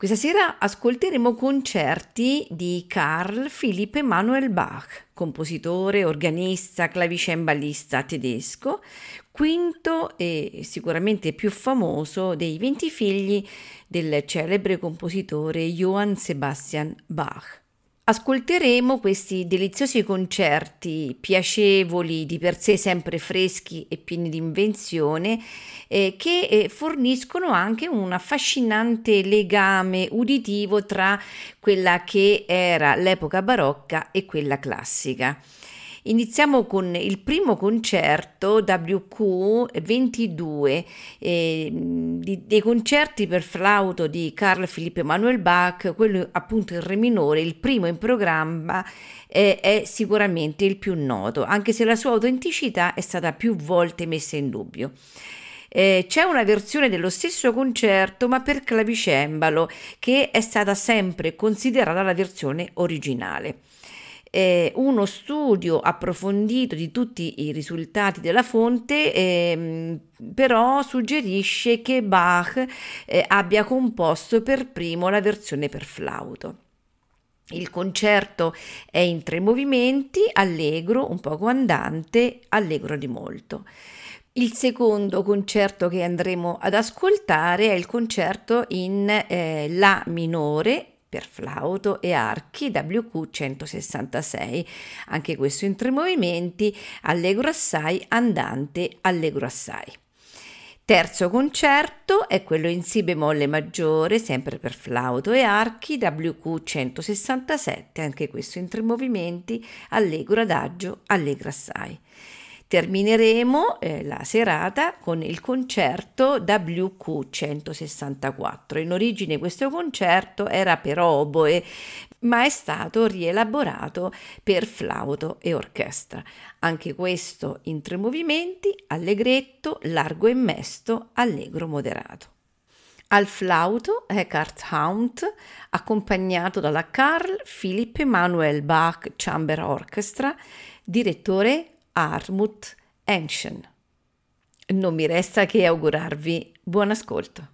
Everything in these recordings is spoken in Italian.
Questa sera ascolteremo concerti di Carl Philipp Emanuel Bach, compositore, organista, clavicembalista tedesco, quinto e sicuramente più famoso dei 20 figli del celebre compositore Johann Sebastian Bach. Ascolteremo questi deliziosi concerti piacevoli, di per sé sempre freschi e pieni di invenzione, eh, che eh, forniscono anche un affascinante legame uditivo tra quella che era l'epoca barocca e quella classica. Iniziamo con il primo concerto WQ 22 eh, di, dei concerti per flauto di Carl Philipp Emanuel Bach, quello appunto in re minore, il primo in programma eh, è sicuramente il più noto, anche se la sua autenticità è stata più volte messa in dubbio. Eh, c'è una versione dello stesso concerto ma per clavicembalo che è stata sempre considerata la versione originale eh, uno studio approfondito di tutti i risultati della fonte eh, però suggerisce che Bach eh, abbia composto per primo la versione per flauto. Il concerto è in tre movimenti, allegro, un poco andante, allegro di molto. Il secondo concerto che andremo ad ascoltare è il concerto in eh, La minore per flauto e archi WQ 166, anche questo in tre movimenti, allegro assai, andante, allegro assai. Terzo concerto è quello in Si bemolle maggiore, sempre per flauto e archi, WQ 167, anche questo in tre movimenti, allegro adagio, allegro assai. Termineremo eh, la serata con il concerto WQ 164. In origine questo concerto era per oboe, ma è stato rielaborato per flauto e orchestra. Anche questo in tre movimenti, allegretto, largo e mesto, allegro moderato. Al flauto Eckhart Haunt, accompagnato dalla Carl Philipp Emanuel Bach Chamber Orchestra, direttore Armut Enschen. Non mi resta che augurarvi buon ascolto.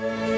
Bye.